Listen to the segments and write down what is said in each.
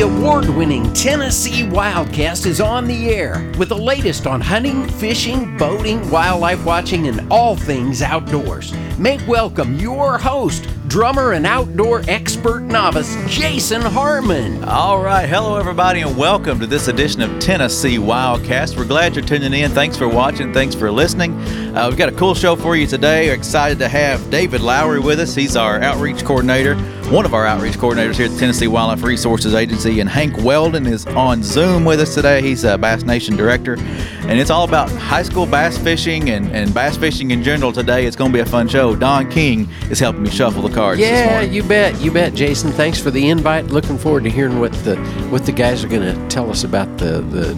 The award winning Tennessee Wildcast is on the air with the latest on hunting, fishing, boating, wildlife watching, and all things outdoors. Make welcome your host, drummer and outdoor expert novice, Jason Harmon. All right. Hello, everybody, and welcome to this edition of Tennessee Wildcast. We're glad you're tuning in. Thanks for watching. Thanks for listening. Uh, we've got a cool show for you today. We're excited to have David Lowry with us. He's our outreach coordinator, one of our outreach coordinators here at the Tennessee Wildlife Resources Agency. And Hank Weldon is on Zoom with us today. He's a Bass Nation director. And it's all about high school bass fishing and, and bass fishing in general today. It's going to be a fun show. Don King is helping me shuffle the cards. Yeah, you bet, you bet, Jason. Thanks for the invite. Looking forward to hearing what the what the guys are going to tell us about the the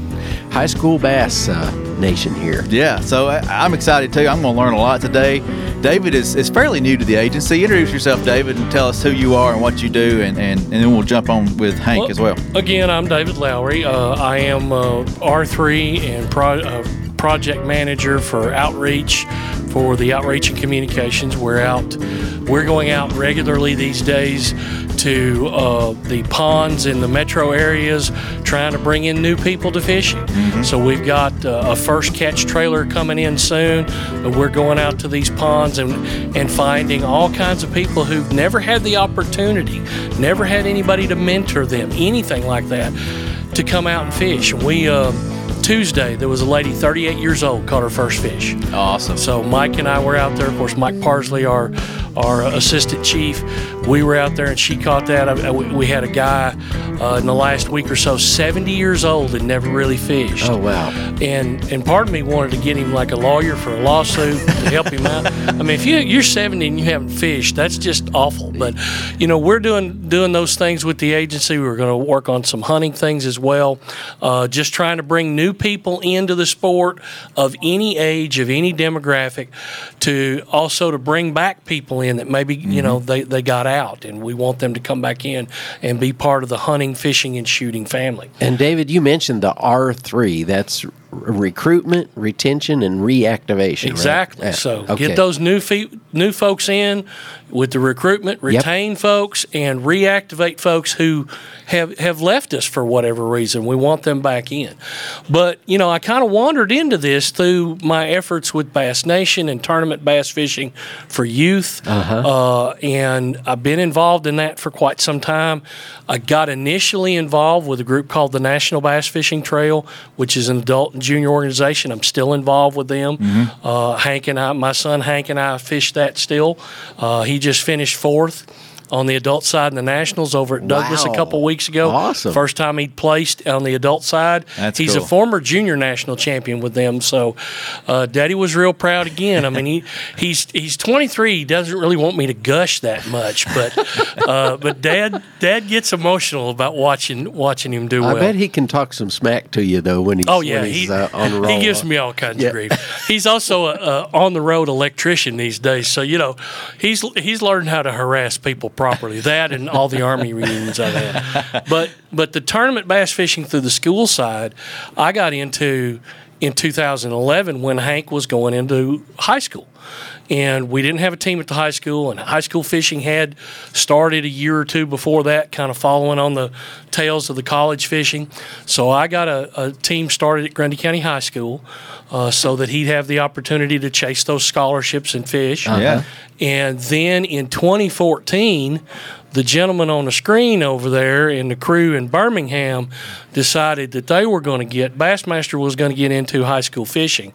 high school bass uh, nation here. Yeah, so I, I'm excited too. I'm going to learn a lot today. David is, is fairly new to the agency. Introduce yourself, David, and tell us who you are and what you do, and, and, and then we'll jump on with Hank Well, as well. Again, I'm David Lowry. Uh, I am uh, R3 and pro- uh, project manager for outreach for the outreach and communications. We're out, we're going out regularly these days to uh, the ponds in the metro areas, trying to bring in new people to fishing. So we've got uh, a first catch trailer coming in soon. and We're going out to these ponds and and finding all kinds of people who've never had the opportunity, never had anybody to mentor them, anything like that, to come out and fish. We. Uh, Tuesday, there was a lady, 38 years old, caught her first fish. Awesome. So Mike and I were out there. Of course, Mike Parsley, our our assistant chief, we were out there, and she caught that. I- I- we we had a guy uh, in the last week or so, 70 years old, and never really fished. Oh wow! And and part of me wanted to get him like a lawyer for a lawsuit to help him out. I mean, if you you're 70 and you haven't fished, that's just awful. But you know, we're doing doing those things with the agency. We're going to work on some hunting things as well. Uh, just trying to bring new people into the sport of any age, of any demographic, to also to bring back people in that maybe you know mm-hmm. they they got out, and we want them to come back in and be part of the hunting, fishing, and shooting family. And David, you mentioned the R three. That's recruitment, retention, and reactivation. Exactly. Yeah, So okay. get those new fe- new folks in with the recruitment, retain folks, and reactivate folks who have have left us for whatever reason. We want them back in. But you know, I kind of wandered into this through my efforts with Bass Nation and tournament bass fishing for youth, uh and I've been involved in that for quite some time. I got initially involved with a group called the National Bass Fishing Trail, which is an adult and junior organization. I'm still involved with them. Uh, Hank and I, my son Hank and I fish that still. Uh, he just finished fourth on the adult side in the Nationals over at Douglas Wow. a couple weeks ago. Awesome. First time he'd placed on the adult side. That's He's cool. a former junior national champion with them. So, uh, Daddy was real proud again. I mean, he he's he's 23. He doesn't really want me to gush that much, but uh, but Dad Dad gets emotional about watching watching him do I well. I bet he can talk some smack to you though when he's Oh yeah, he's, he, uh, on roll. he gives me all kinds Yeah. of grief. He's also a, a on the road electrician these days, so you know he's he's learned how to harass people properly. That and all the army reunions I've had. But but the tournament bass fishing through the school side, I got into in 2011 when Hank was going into high school. And we didn't have a team at the high school, and high school fishing had started a year or two before that, kind of following on the tails of the college fishing. So I got a, a team started at Grundy County High School uh, so that he'd have the opportunity to chase those scholarships and fish. Yeah. And then in 2014, the gentleman on the screen over there and the crew in Birmingham decided that they were going to get, Bassmaster was going to get into high school fishing,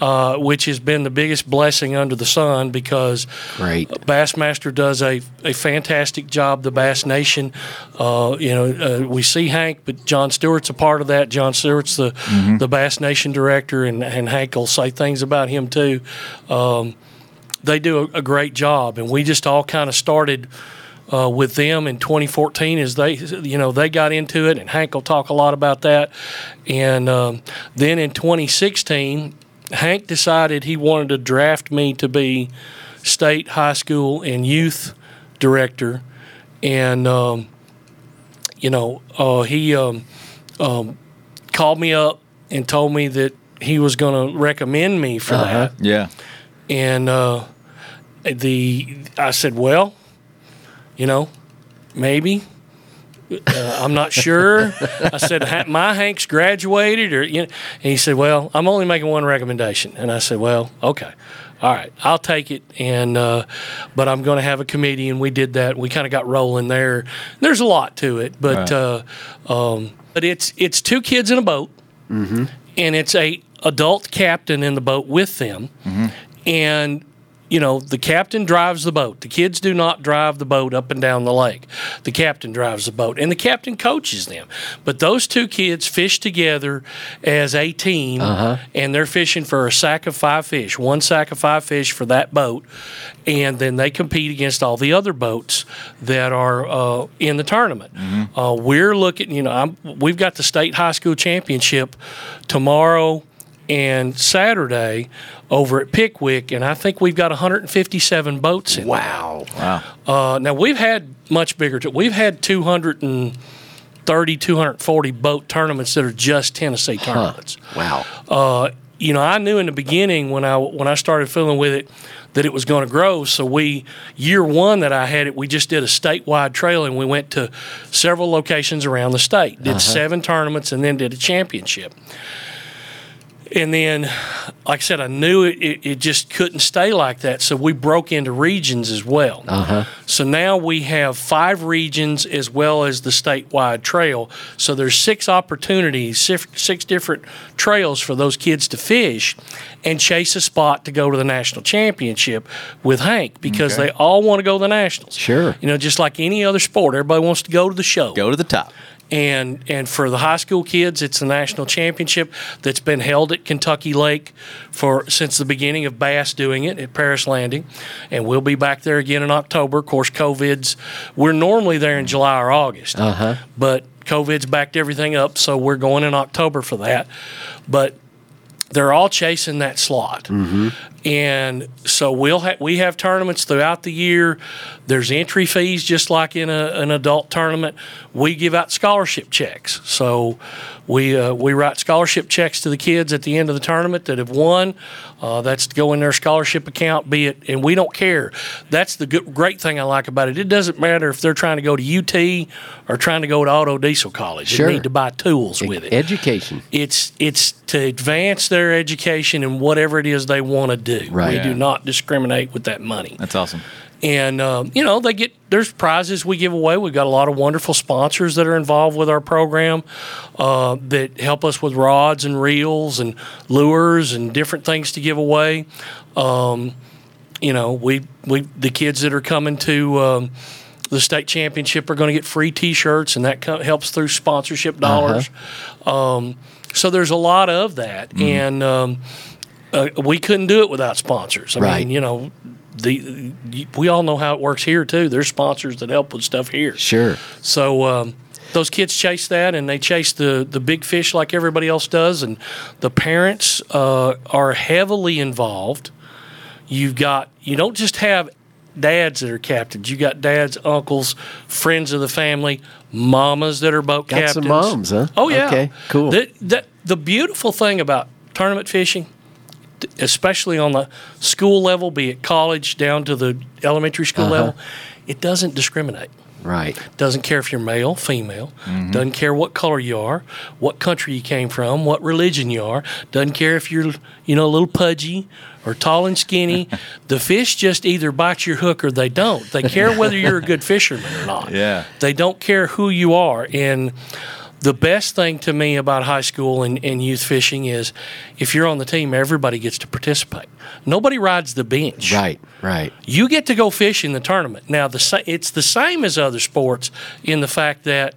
uh, which has been the biggest blessing under the sun because Great. Bassmaster does a, a fantastic job. The Bass Nation, uh, you know, uh, we see Hank, but John Stewart's a part of that. John Stewart's the the Bass Nation director, and, and Hank will say things about him too. Um, they do a, a great job, and we just all kind of started. Uh, with them in 2014, as they, you know, they got into it, and Hank will talk a lot about that. And um, then in 2016, Hank decided he wanted to draft me to be state high school and youth director, and um, you know uh, he um, um, called me up and told me that he was going to recommend me for that. Yeah. And uh, the I said, well, you know, maybe uh, I'm not sure. I said, my Hank's graduated, or you know, and he said, well, I'm only making one recommendation, and I said, well, okay. All right, I'll take it, and uh, but I'm going to have a committee, and we did that. We kind of got rolling there. There's a lot to it, but Right. uh, um, but it's it's two kids in a boat, and it's a adult captain in the boat with them, and you know the captain drives the boat. The kids do not drive the boat up and down the lake. The captain drives the boat, and the captain coaches them. But those two kids fish together as a team, and they're fishing for a sack of five fish, one sack of five fish for that boat, and then they compete against all the other boats that are uh, in the tournament. Uh, we're looking, you know, I'm, we've got the state high school championship tomorrow and Saturday over at Pickwick, and I think we've got 157 boats in. Wow. Wow. Uh, now we've had much bigger. T- we've had 230, 240 boat tournaments that are just Tennessee tournaments. Wow. Uh, you know, I knew in the beginning when I when I started feeling with it that it was going to grow. So we year one that I had it, we just did a statewide trail and we went to several locations around the state, did seven tournaments, and then did a championship. And then, like I said, I knew it, it, it just couldn't stay like that. So we broke into regions as well. Uh-huh. So now we have five regions as well as the statewide trail. So there's six opportunities, six, six different trails for those kids to fish and chase a spot to go to the national championship with Hank because Okay. they all want to go to the nationals. Sure. You know, just like any other sport, everybody wants to go to the show Go to the top. And and for the high school kids, it's the national championship that's been held at Kentucky Lake for since the beginning of Bass doing it at Paris Landing, and we'll be back there again in October. Of course, COVID's we're normally there in July or August, Uh-huh. but COVID's backed everything up, so we're going in October for that. But they're all chasing that slot. And so we'll ha- we have tournaments throughout the year. There's entry fees just like in a, an adult tournament. We give out scholarship checks. So we uh, we write scholarship checks to the kids at the end of the tournament that have won. Uh, that's to go in their scholarship account. Be it, and we don't care. That's the good, great thing I like about it. It doesn't matter if they're trying to go to UT or trying to go to Auto Diesel College. Sure. They need to buy tools with it Education. it's it's to advance their education and whatever it is they want to do. Right. We do not discriminate with that money. That's awesome. And um, you know they get there's prizes we give away. We've got a lot of wonderful sponsors that are involved with our program uh, that help us with rods and reels and lures and different things to give away. Um, you know we we the kids that are coming to. Um, the state championship are going to get free T-shirts, and that helps through sponsorship dollars. Um, so there's a lot of that, and um, uh, we couldn't do it without sponsors. I Right. mean, you know, the we all know how it works here too. There's sponsors that help with stuff here. Sure. So um, those kids chase that, and they chase the the big fish like everybody else does, and the parents uh, are heavily involved. You've got you don't just have dads that are captains. You got dads, uncles, friends of the family, mamas that are boat Got captains. some moms, huh? Oh yeah. Okay, cool. The, the, the beautiful thing about tournament fishing, especially on the school level, be it college down to the elementary school Uh-huh. level, it doesn't discriminate. Right. Doesn't care if you're male, female. Mm-hmm. Doesn't care what color you are, what country you came from, what religion you are. Doesn't care if you're, you know, a little pudgy or tall and skinny. the fish just either bite your hook or they don't. They care whether you're a good fisherman or not. Yeah. They don't care who you are. And the best thing to me about high school and, and youth fishing is if you're on the team, everybody gets to participate. Nobody rides the bench. Right. Right. You get to go fish in the tournament. Now, the it's the same as other sports in the fact that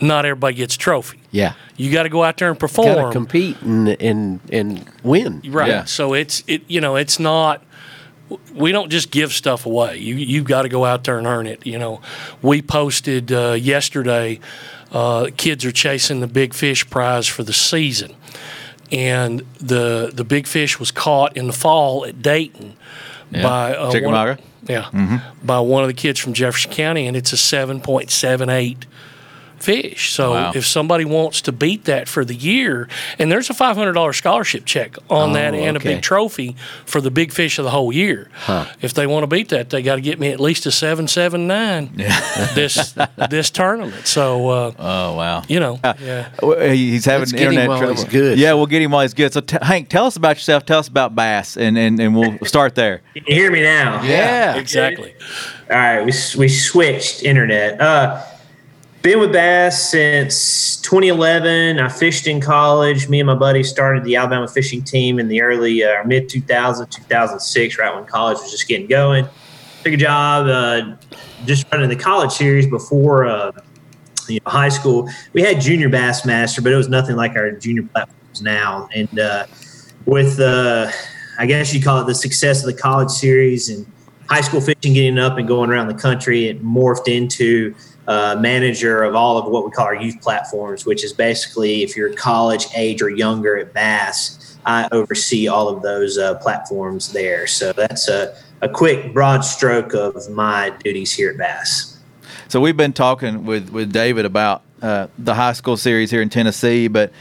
not everybody gets a trophy. Yeah. You got to go out there and perform. Got to compete and and and win. Right. Yeah. So it's it you know it's not we don't just give stuff away. You you've got to go out there and earn it. You know, we posted uh, yesterday. Uh, kids are chasing the big fish prize for the season, and the the big fish was caught in the fall at Dayton Yeah. by uh, one, Chickamauga? yeah by one of the kids from Jefferson County, and it's a seven point seven eight fish. So Wow. if somebody wants to beat that for the year, and there's a five hundred dollar scholarship check on Oh, that and a big trophy for the big fish of the whole year. If they want to beat that, they got to get me at least a seven seven nine this this tournament. So uh, Oh wow. you know, yeah. He's having Let's get him internet while trouble. he's good. Yeah, we'll get him while he's good. So, t- Hank, tell us about yourself. Tell us about bass, and and, and we'll start there. Can you hear me now? Yeah. Exactly. All right, we, we switched internet. Uh, been with Bass since 2011. I fished in college. Me and my buddy started the Alabama fishing team in the early uh, mid 2000, 2006, right when college was just getting going. Took a job uh, just running the college series before uh, you know, high school. We had junior Bassmaster, but it was nothing like our junior platforms now. And uh, with, uh, I guess you call it the success of the college series and high school fishing getting up and going around the country, it morphed into uh, manager of all of what we call our youth platforms, which is basically if you're college age or younger at Bass, I oversee all of those uh, platforms there. So that's a, a quick, broad stroke of my duties here at Bass. So we've been talking with with David about uh, the high school series here in Tennessee, but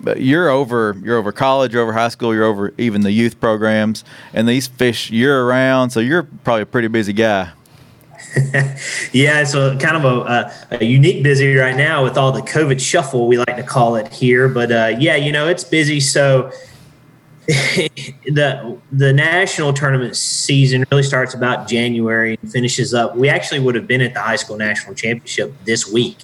but you're over you're over college, you're over high school, you're over even the youth programs, and these fish year round. So you're probably a pretty busy guy. Yeah, so kind of a, a, a unique busy right now with all the COVID shuffle, we like to call it here. But uh, yeah, you know, it's busy. So the the national tournament season really starts about January and finishes up. We actually would have been at the high school national championship this week.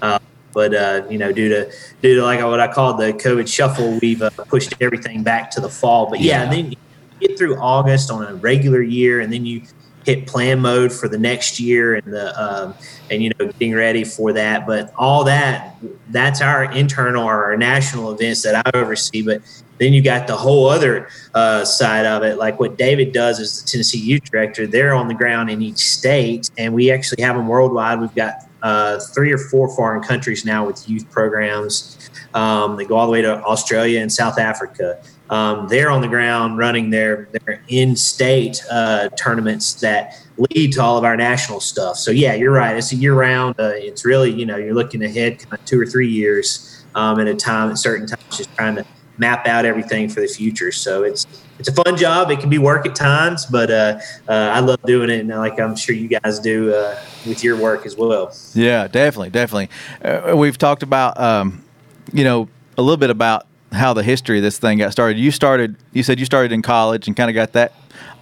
Uh, but uh, you know, due to due to like what I call the COVID shuffle, we've uh, pushed everything back to the fall. But yeah, Yeah. then you get through August on a regular year, and then you hit plan mode for the next year and the um, and you know getting ready for that. But all that that's our internal or our national events that I oversee. But then you got the whole other uh, side of it, like what David does as the Tennessee Youth Director. They're on the ground in each state, and we actually have them worldwide. We've got uh, three or four foreign countries now with youth programs. Um, they go all the way to Australia and South Africa. Um, they're on the ground running their their in-state uh, tournaments that lead to all of our national stuff. So yeah, you're right. It's a year round. Uh, it's really you know you're looking ahead kind of two or three years um, at a time at certain times, just trying to map out everything for the future. So it's it's a fun job. It can be work at times, but uh, uh, I love doing it, and like I'm sure you guys do uh, with your work as well. Yeah, definitely, definitely. Uh, we've talked about, um, you know, a little bit about how the history of this thing got started. You started, you said you started in college and kind of got that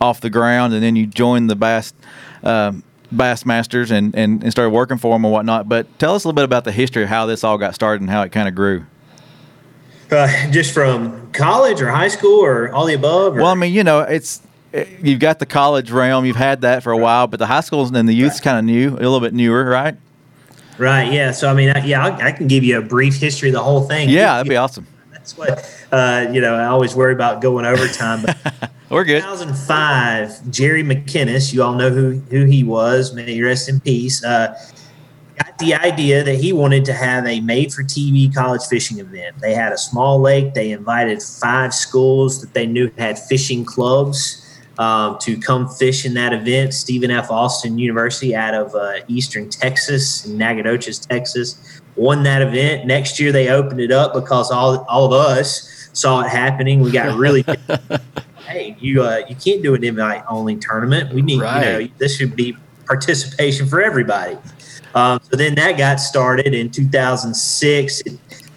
off the ground, and then you joined the Bass um, Bass Masters and, and, and started working for them and whatnot. But tell us a little bit about the history of how this all got started and how it kind of grew. Uh, just from college or high school or all the above. Or? Well, I mean, you know, it's eh, you've got the college realm, you've had that for a while, but the high schools and the youth's kind of new, a little bit newer, right? Right. Yeah. So I mean, I, yeah, I, I can give you a brief history of the whole thing. Yeah, that'd be awesome. That's what uh, you know. I always worry about going overtime. But We're good. 2005, Jerry McKinnis, you all know who who he was. May he rest in peace. Uh, got the idea that he wanted to have a made-for-TV college fishing event. They had a small lake. They invited five schools that they knew had fishing clubs um, to come fish in that event. Stephen F. Austin University out of uh, Eastern Texas, Nacogdoches, Texas, won that event. Next year they opened it up because all all of us saw it happening. We got really hey, you uh, you can't do an invite only tournament. We need you know this should be participation for everybody. Um, so then that got started in 2006,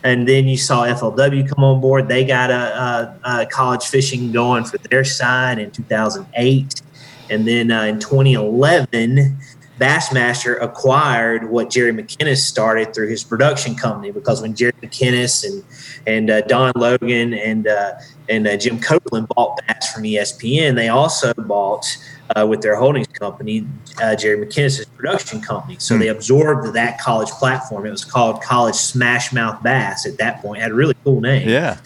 and then you saw FLW come on board. They got a, a, a college fishing going for their side in 2008, and then uh, in 2011. Bassmaster acquired what Jerry McKinnis started through his production company because when Jerry McKinnis and and uh, Don Logan and uh, and uh, Jim Copeland bought Bass from ESPN, they also bought uh, with their holdings company uh, Jerry McKinnis' production company. So they absorbed that college platform. It was called College Smash Mouth Bass at that point. It had a really cool name Yeah.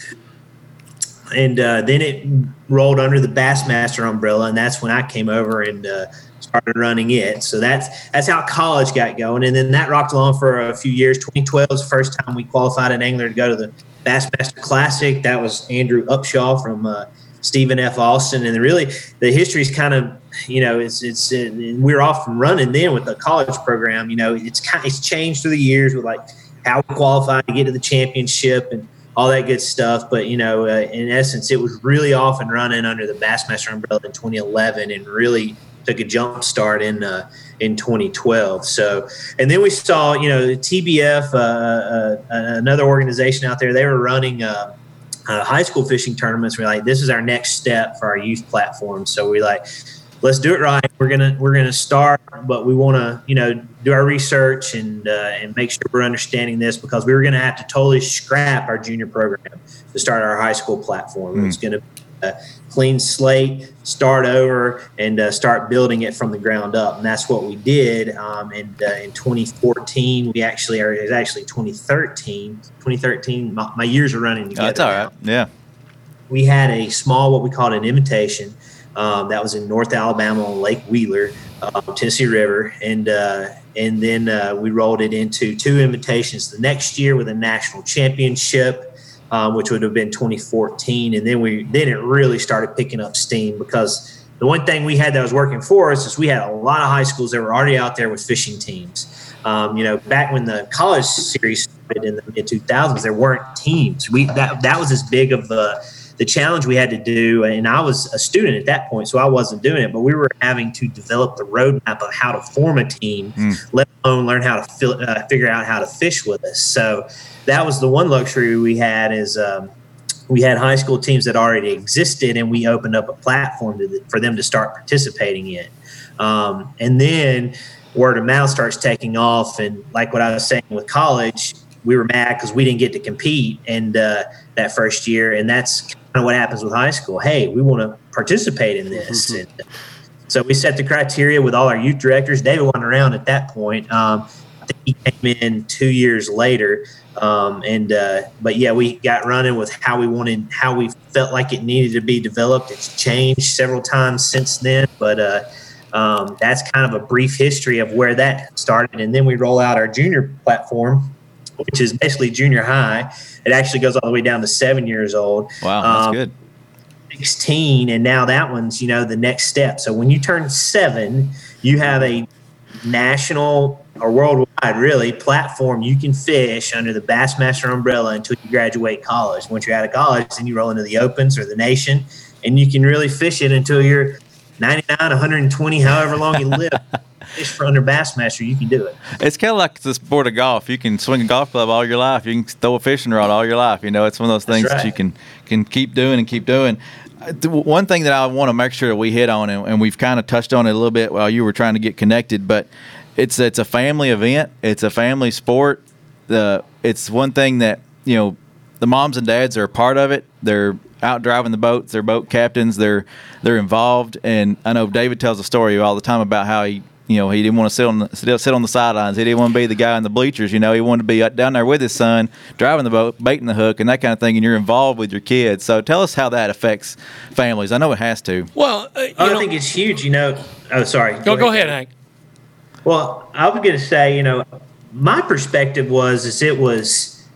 and uh, then it rolled under the Bassmaster umbrella, and that's when I came over and uh, started running it. So that's that's how college got going, and then that rocked along for a few years. 2012 was the first time we qualified an angler to go to the Bassmaster Classic. That was Andrew Upshaw from uh, Stephen F. Austin, and really the history is kind of you know it's it's we we're off and running then with the college program. You know, it's kind it's changed through the years with like how we qualify to get to the championship and all that good stuff. But you know, uh, in essence, it was really off and running under the Bassmaster umbrella in 2011, and really took a jump start in uh, in 2012. So, and then we saw, you know, TBF, uh, uh, another organization out there, they were running. Uh, uh, high school fishing tournaments. We're like, this is our next step for our youth platform. So we like, let's do it right. We're gonna we're gonna start, but we want to you know do our research and uh, and make sure we're understanding this because we were gonna have to totally scrap our junior program to start our high school platform. Mm. It's gonna be a clean slate, start over, and uh, start building it from the ground up. And that's what we did. Um, and uh, in 2014, we actually, or it was actually 2013. 2013, my, my years are running together. Oh, that's all right. Now. Yeah. We had a small, what we called an invitation um, that was in North Alabama on Lake Wheeler, uh, Tennessee River, and uh, and then uh, we rolled it into two invitations the next year with a national championship, um, which would have been 2014, and then we then it really started picking up steam because the one thing we had that was working for us is we had a lot of high schools that were already out there with fishing teams. Um, you know, back when the college series started in the mid 2000s, there weren't teams. We that that was as big of a the challenge we had to do, and I was a student at that point, so I wasn't doing it, but we were having to develop the roadmap of how to form a team, mm. let alone learn how to fil- uh, figure out how to fish with us. So that was the one luxury we had is um, we had high school teams that already existed, and we opened up a platform to, for them to start participating in. Um, and then word of mouth starts taking off, and like what I was saying with college, we were mad because we didn't get to compete and uh, that first year, and that's of what happens with high school. Hey, we want to participate in this. and so we set the criteria with all our youth directors. David wasn't around at that point. Um, I think he came in two years later. Um, and uh, but yeah, we got running with how we wanted, how we felt like it needed to be developed. It's changed several times since then, but uh, um, that's kind of a brief history of where that started. And then we roll out our junior platform, which is basically junior high. It actually goes all the way down to seven years old. Wow, that's um, good. 16, and now that one's, you know, the next step. So when you turn seven, you have a national or worldwide, really, platform you can fish under the Bassmaster umbrella until you graduate college. Once you're out of college, then you roll into the Opens or the Nation, and you can really fish it until you're 99, 120, however long you live. fish for under Bassmaster, you can do it. It's kind of like the sport of golf. You can swing a golf club all your life. You can throw a fishing rod all your life. You know, it's one of those things right. that you can can keep doing and keep doing. Uh, one thing that I want to make sure that we hit on, and we've kind of touched on it a little bit while you were trying to get connected, but it's it's a family event. It's a family sport. The it's one thing that you know the moms and dads are a part of it. They're out driving the boats. They're boat captains. They're they're involved. And I know David tells a story all the time about how he you know, he didn't want to sit on the, sit on the sidelines. He didn't want to be the guy in the bleachers. You know, he wanted to be down there with his son, driving the boat, baiting the hook, and that kind of thing. And you're involved with your kids. So tell us how that affects families. I know it has to. Well, uh, I know, think it's huge. You know, oh, sorry. Go, go, ahead, Hank. Well, I was going to say, you know, my perspective was is it was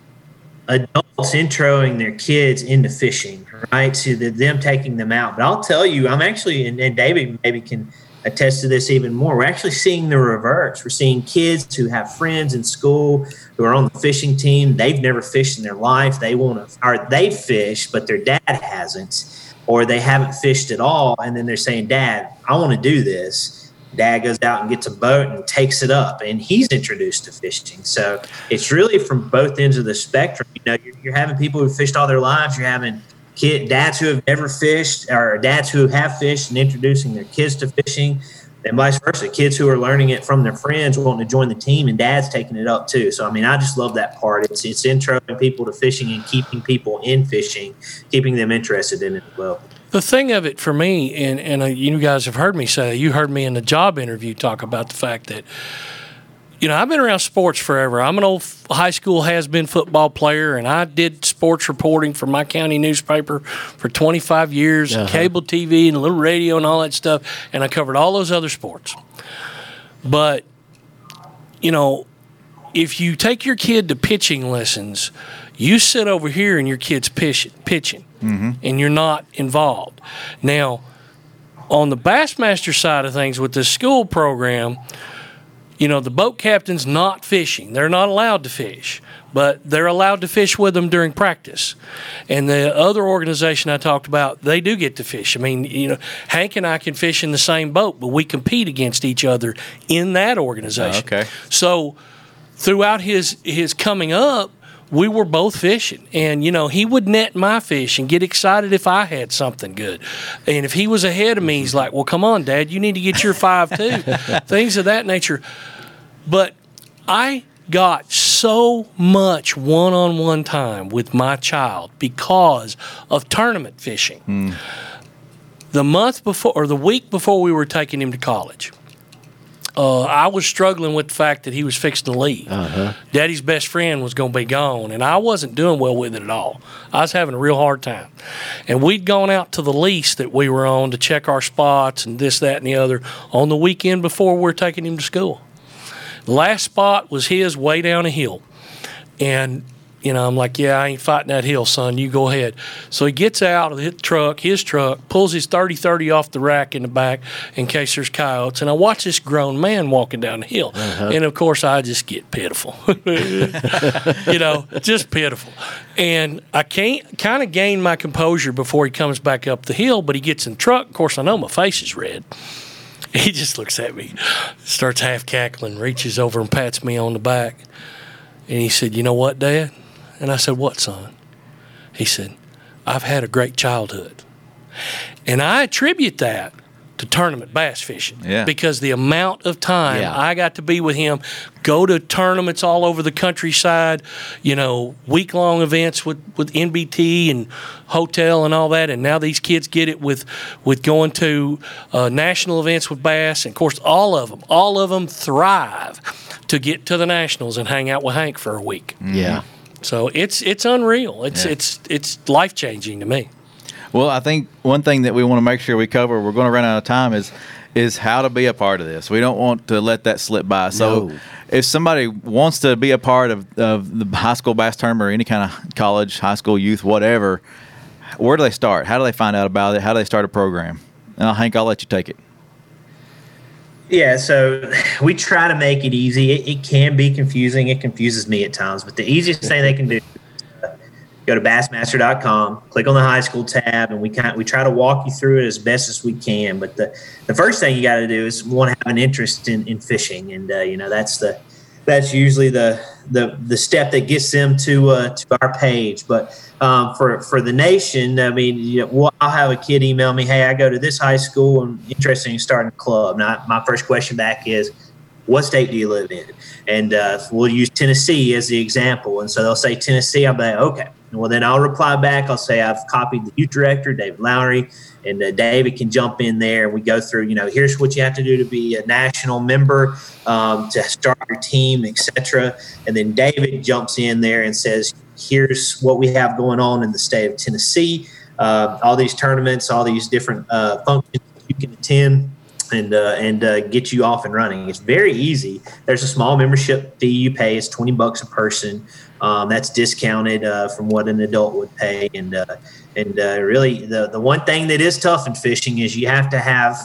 adults introing their kids into fishing, right? So that them taking them out. But I'll tell you, I'm actually, and, and David maybe can attest to this even more. We're actually seeing the reverse. We're seeing kids who have friends in school who are on the fishing team. They've never fished in their life. They want to, or they fish, but their dad hasn't, or they haven't fished at all. And then they're saying, Dad, I want to do this. Dad goes out and gets a boat and takes it up, and he's introduced to fishing. So it's really from both ends of the spectrum. You know, you're, you're having people who fished all their lives. You're having kid dads who have never fished or dads who have fished and introducing their kids to fishing and vice versa. Kids who are learning it from their friends wanting to join the team and dads taking it up too. So i mean i just love that part. It's it's introing people to fishing and keeping people in fishing keeping them interested in it as well. The thing of it for me and and uh, you guys have heard me say you heard me in the job interview talk about the fact that you know, I've been around sports forever. I'm an old high school has been football player, and I did sports reporting for my county newspaper for 25 years, uh-huh. cable TV and a little radio and all that stuff, and I covered all those other sports. But, you know, if you take your kid to pitching lessons, You sit over here and your kid's pitching, pitching, and you're not involved. Now, on the Bassmaster side of things with the school program, you know, the boat captain's not fishing. They're not allowed to fish, but they're allowed to fish with them during practice. And the other organization I talked about, they do get to fish. I mean, you know, Hank and I can fish in the same boat, but we compete against each other in that organization. Oh, okay. So throughout his his coming up, we were both fishing, and you know he would net my fish and get excited if I had something good, and if he was ahead of me, he's like, "Well, come on, Dad, you need to get your five too," things of that nature. But I got so much one-on-one time with my child because of tournament fishing. Hmm. The month before, or the week before, we were taking him to college. Uh, I was struggling with the fact that he was fixing to leave. Daddy's best friend was going to be gone, and I wasn't doing well with it at all. I was having a real hard time. And we'd gone out to the lease that we were on to check our spots and this, that, and the other on the weekend before we were taking him to school. Last spot was his way down a hill. And, you know, I'm like, yeah, I ain't fighting that hill, son. You go ahead. So he gets out of the truck, his truck, pulls his 30 30 off the rack in the back in case there's coyotes. And I watch this grown man walking down the hill. Uh-huh. And of course, I just get pitiful. you know, just pitiful. And I can't kind of gain my composure before he comes back up the hill, but he gets in the truck. Of course, I know my face is red. He just looks at me, starts half cackling, reaches over and pats me on the back. And he said, You know what, Dad? And I said, What, son? He said, I've had a great childhood. And I attribute that to tournament bass fishing Yeah. because the amount of time Yeah. I got to be with him, go to tournaments all over the countryside, you know, week long events with, with NBT and hotel and all that. And now these kids get it with, with going to uh, national events with bass. And of course, all of them, all of them thrive to get to the nationals and hang out with Hank for a week. Yeah. So it's it's unreal. It's Yeah. it's it's life changing to me. Well, I think one thing that we want to make sure we cover, we're going to run out of time, is is how to be a part of this. We don't want to let that slip by. So, No. if somebody wants to be a part of, of the high school bass tournament or any kind of college, high school, youth, whatever, where do they start? How do they find out about it? How do they start a program? And I'll, Hank, I'll let you take it. Yeah, so we try to make it easy. It, it can be confusing. It confuses me at times, but the easiest thing they can do uh, go to bassmaster.com, click on the high school tab, and we kind we try to walk you through it as best as we can. But the, the first thing you got to do is want to have an interest in, in fishing, and uh, you know that's the that's usually the the the step that gets them to uh, to our page. But um, for for the nation, I mean, you know, I'll have a kid email me, "Hey, I go to this high school and interested in starting a club." Now, my first question back is, "What state do you live in?" And uh, we'll use Tennessee as the example. And so they'll say Tennessee. I'll be like, "Okay." Well, then I'll reply back. I'll say I've copied the youth director, David Lowry, and uh, David can jump in there. We go through, you know, here's what you have to do to be a national member, um, to start your team, etc. And then David jumps in there and says, here's what we have going on in the state of Tennessee, uh, all these tournaments, all these different uh, functions you can attend. And, uh, and uh, get you off and running. It's very easy. There's a small membership fee you pay. It's 20 bucks a person. Um, that's discounted uh, from what an adult would pay. And uh, and uh, really, the the one thing that is tough in fishing is you have to have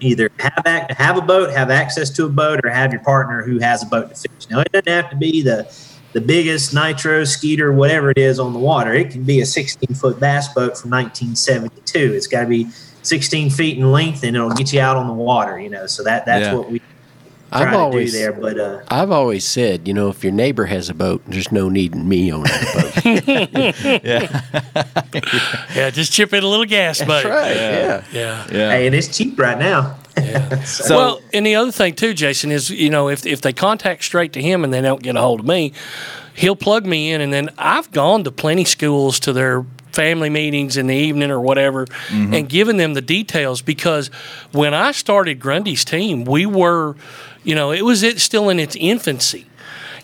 either have ac- have a boat, have access to a boat, or have your partner who has a boat to fish. Now, it doesn't have to be the the biggest nitro skeeter, whatever it is on the water. It can be a 16 foot bass boat from 1972. It's got to be 16 feet in length, and it'll get you out on the water. You know, so that that's Yeah. what we I've try to always- do there. But uh, I've always said, you know, if your neighbor has a boat, there's no need in me owning a boat. Yeah, yeah, just chip in a little gas, buddy. That's right. Yeah. Yeah. Yeah. hey, and it's cheap right now. So- well, and the other thing too, Jason, is you know if if they contact straight to him and they don't get a hold of me, he'll plug me in, and then I've gone to plenty schools to their family meetings in the evening or whatever, mm-hmm. and giving them the details because when I started Grundy's team, we were, you know, it was it still in its infancy,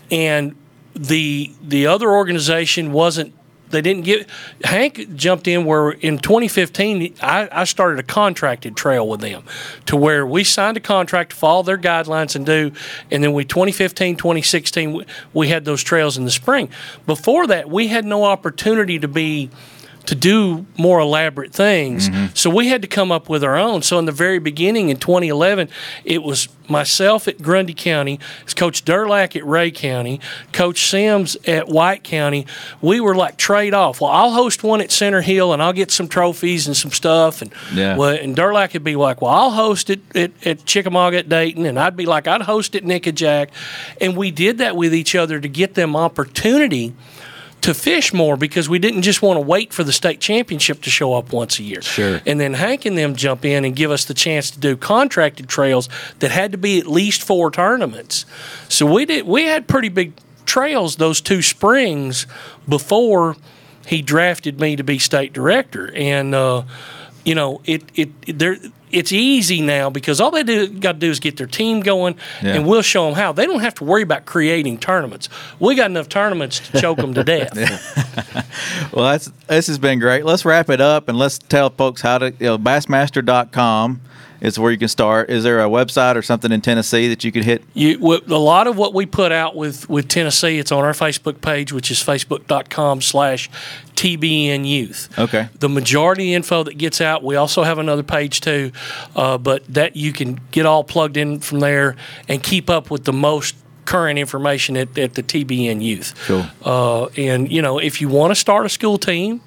and the the other organization wasn't they didn't get Hank jumped in where in 2015 I, I started a contracted trail with them to where we signed a contract to follow their guidelines and do and then we 2015 2016 we, we had those trails in the spring. Before that we had no opportunity to be to do more elaborate things. Mm-hmm. So we had to come up with our own. So in the very beginning in 2011, it was myself at Grundy County, Coach Durlack at Rhea County, Coach Sims at White County. We were like trade off. Well, I'll host one at Center Hill and I'll get some trophies and some stuff. And yeah. well, and Durlack would be like, well, I'll host it at, at Chickamauga at Dayton. And I'd be like, I'd host it at Nickajack. And we did that with each other to get them opportunity – to fish more because we didn't just want to wait for the state championship to show up once a year. Sure. And then Hank and them jump in and give us the chance to do contracted trails that had to be at least four tournaments. So we did we had pretty big trails those two springs before he drafted me to be state director and uh, you know it it, it there it's easy now because all they do got to do is get their team going, yeah. and we'll show them how. They don't have to worry about creating tournaments. We got enough tournaments to choke them to death. well, that's this has been great. Let's wrap it up and let's tell folks how to you know, bassmaster.com is where you can start. Is there a website or something in Tennessee that you could hit? You, a lot of what we put out with, with Tennessee, it's on our Facebook page, which is facebook.com slash TBN Youth. Okay. The majority info that gets out, we also have another page too, uh, but that you can get all plugged in from there and keep up with the most current information at, at the TBN Youth. Cool. Uh, and, you know, if you want to start a school team,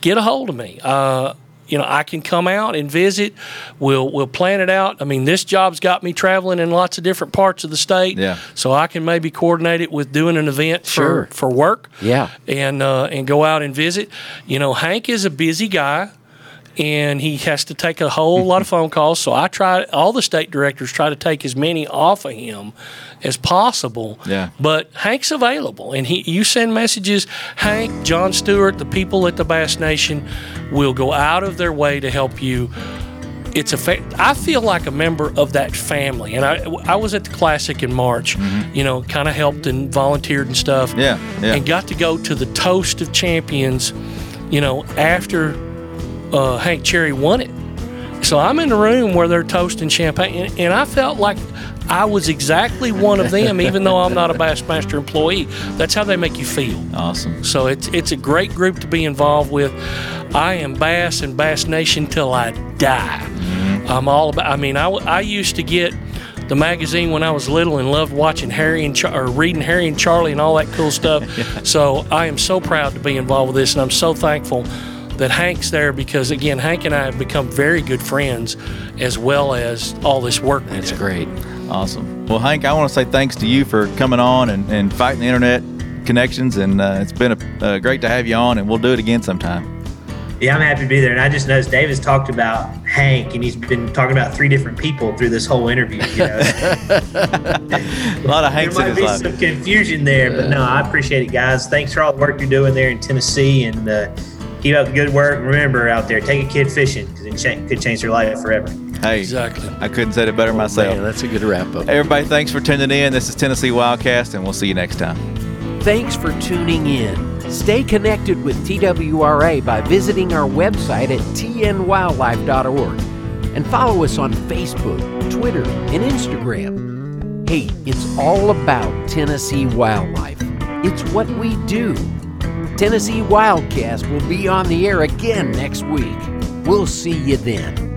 get a hold of me. Uh, you know, I can come out and visit. We'll we'll plan it out. I mean, this job's got me traveling in lots of different parts of the state. Yeah. So I can maybe coordinate it with doing an event sure. for, for work. Yeah. And uh, and go out and visit. You know, Hank is a busy guy and he has to take a whole lot of phone calls. So I try, all the state directors try to take as many off of him as possible. Yeah. But Hank's available, and he, you send messages. Hank, John Stewart, the people at the Bass Nation will go out of their way to help you. It's a. Fa- I feel like a member of that family, and I I was at the classic in March. Mm-hmm. You know, kind of helped and volunteered and stuff. Yeah, yeah. And got to go to the toast of champions. You know, after uh, Hank Cherry won it. So I'm in the room where they're toasting champagne, and, and I felt like I was exactly one of them, even though I'm not a Bassmaster employee. That's how they make you feel. Awesome. So it's it's a great group to be involved with. I am Bass and Bass Nation till I die. I'm all about. I mean, I, I used to get the magazine when I was little and loved watching Harry and Char- or reading Harry and Charlie and all that cool stuff. yeah. So I am so proud to be involved with this, and I'm so thankful that Hank's there because again, Hank and I have become very good friends, as well as all this work. That's great. Awesome. Well, Hank, I want to say thanks to you for coming on and, and fighting the internet connections, and uh, it's been a, uh, great to have you on, and we'll do it again sometime. Yeah, I'm happy to be there. And I just noticed Dave has talked about Hank, and he's been talking about three different people through this whole interview. You know? a lot of Hanks there might in his be life. some confusion there, but no, I appreciate it, guys. Thanks for all the work you're doing there in Tennessee, and uh, keep up the good work. Remember out there, take a kid fishing because it ch- could change their life forever. Hey, exactly. I couldn't say it better oh, myself. Man, that's a good wrap up. Everybody, thanks for tuning in. This is Tennessee Wildcast, and we'll see you next time. Thanks for tuning in. Stay connected with TWRA by visiting our website at tnwildlife.org and follow us on Facebook, Twitter, and Instagram. Hey, it's all about Tennessee wildlife. It's what we do. Tennessee Wildcast will be on the air again next week. We'll see you then.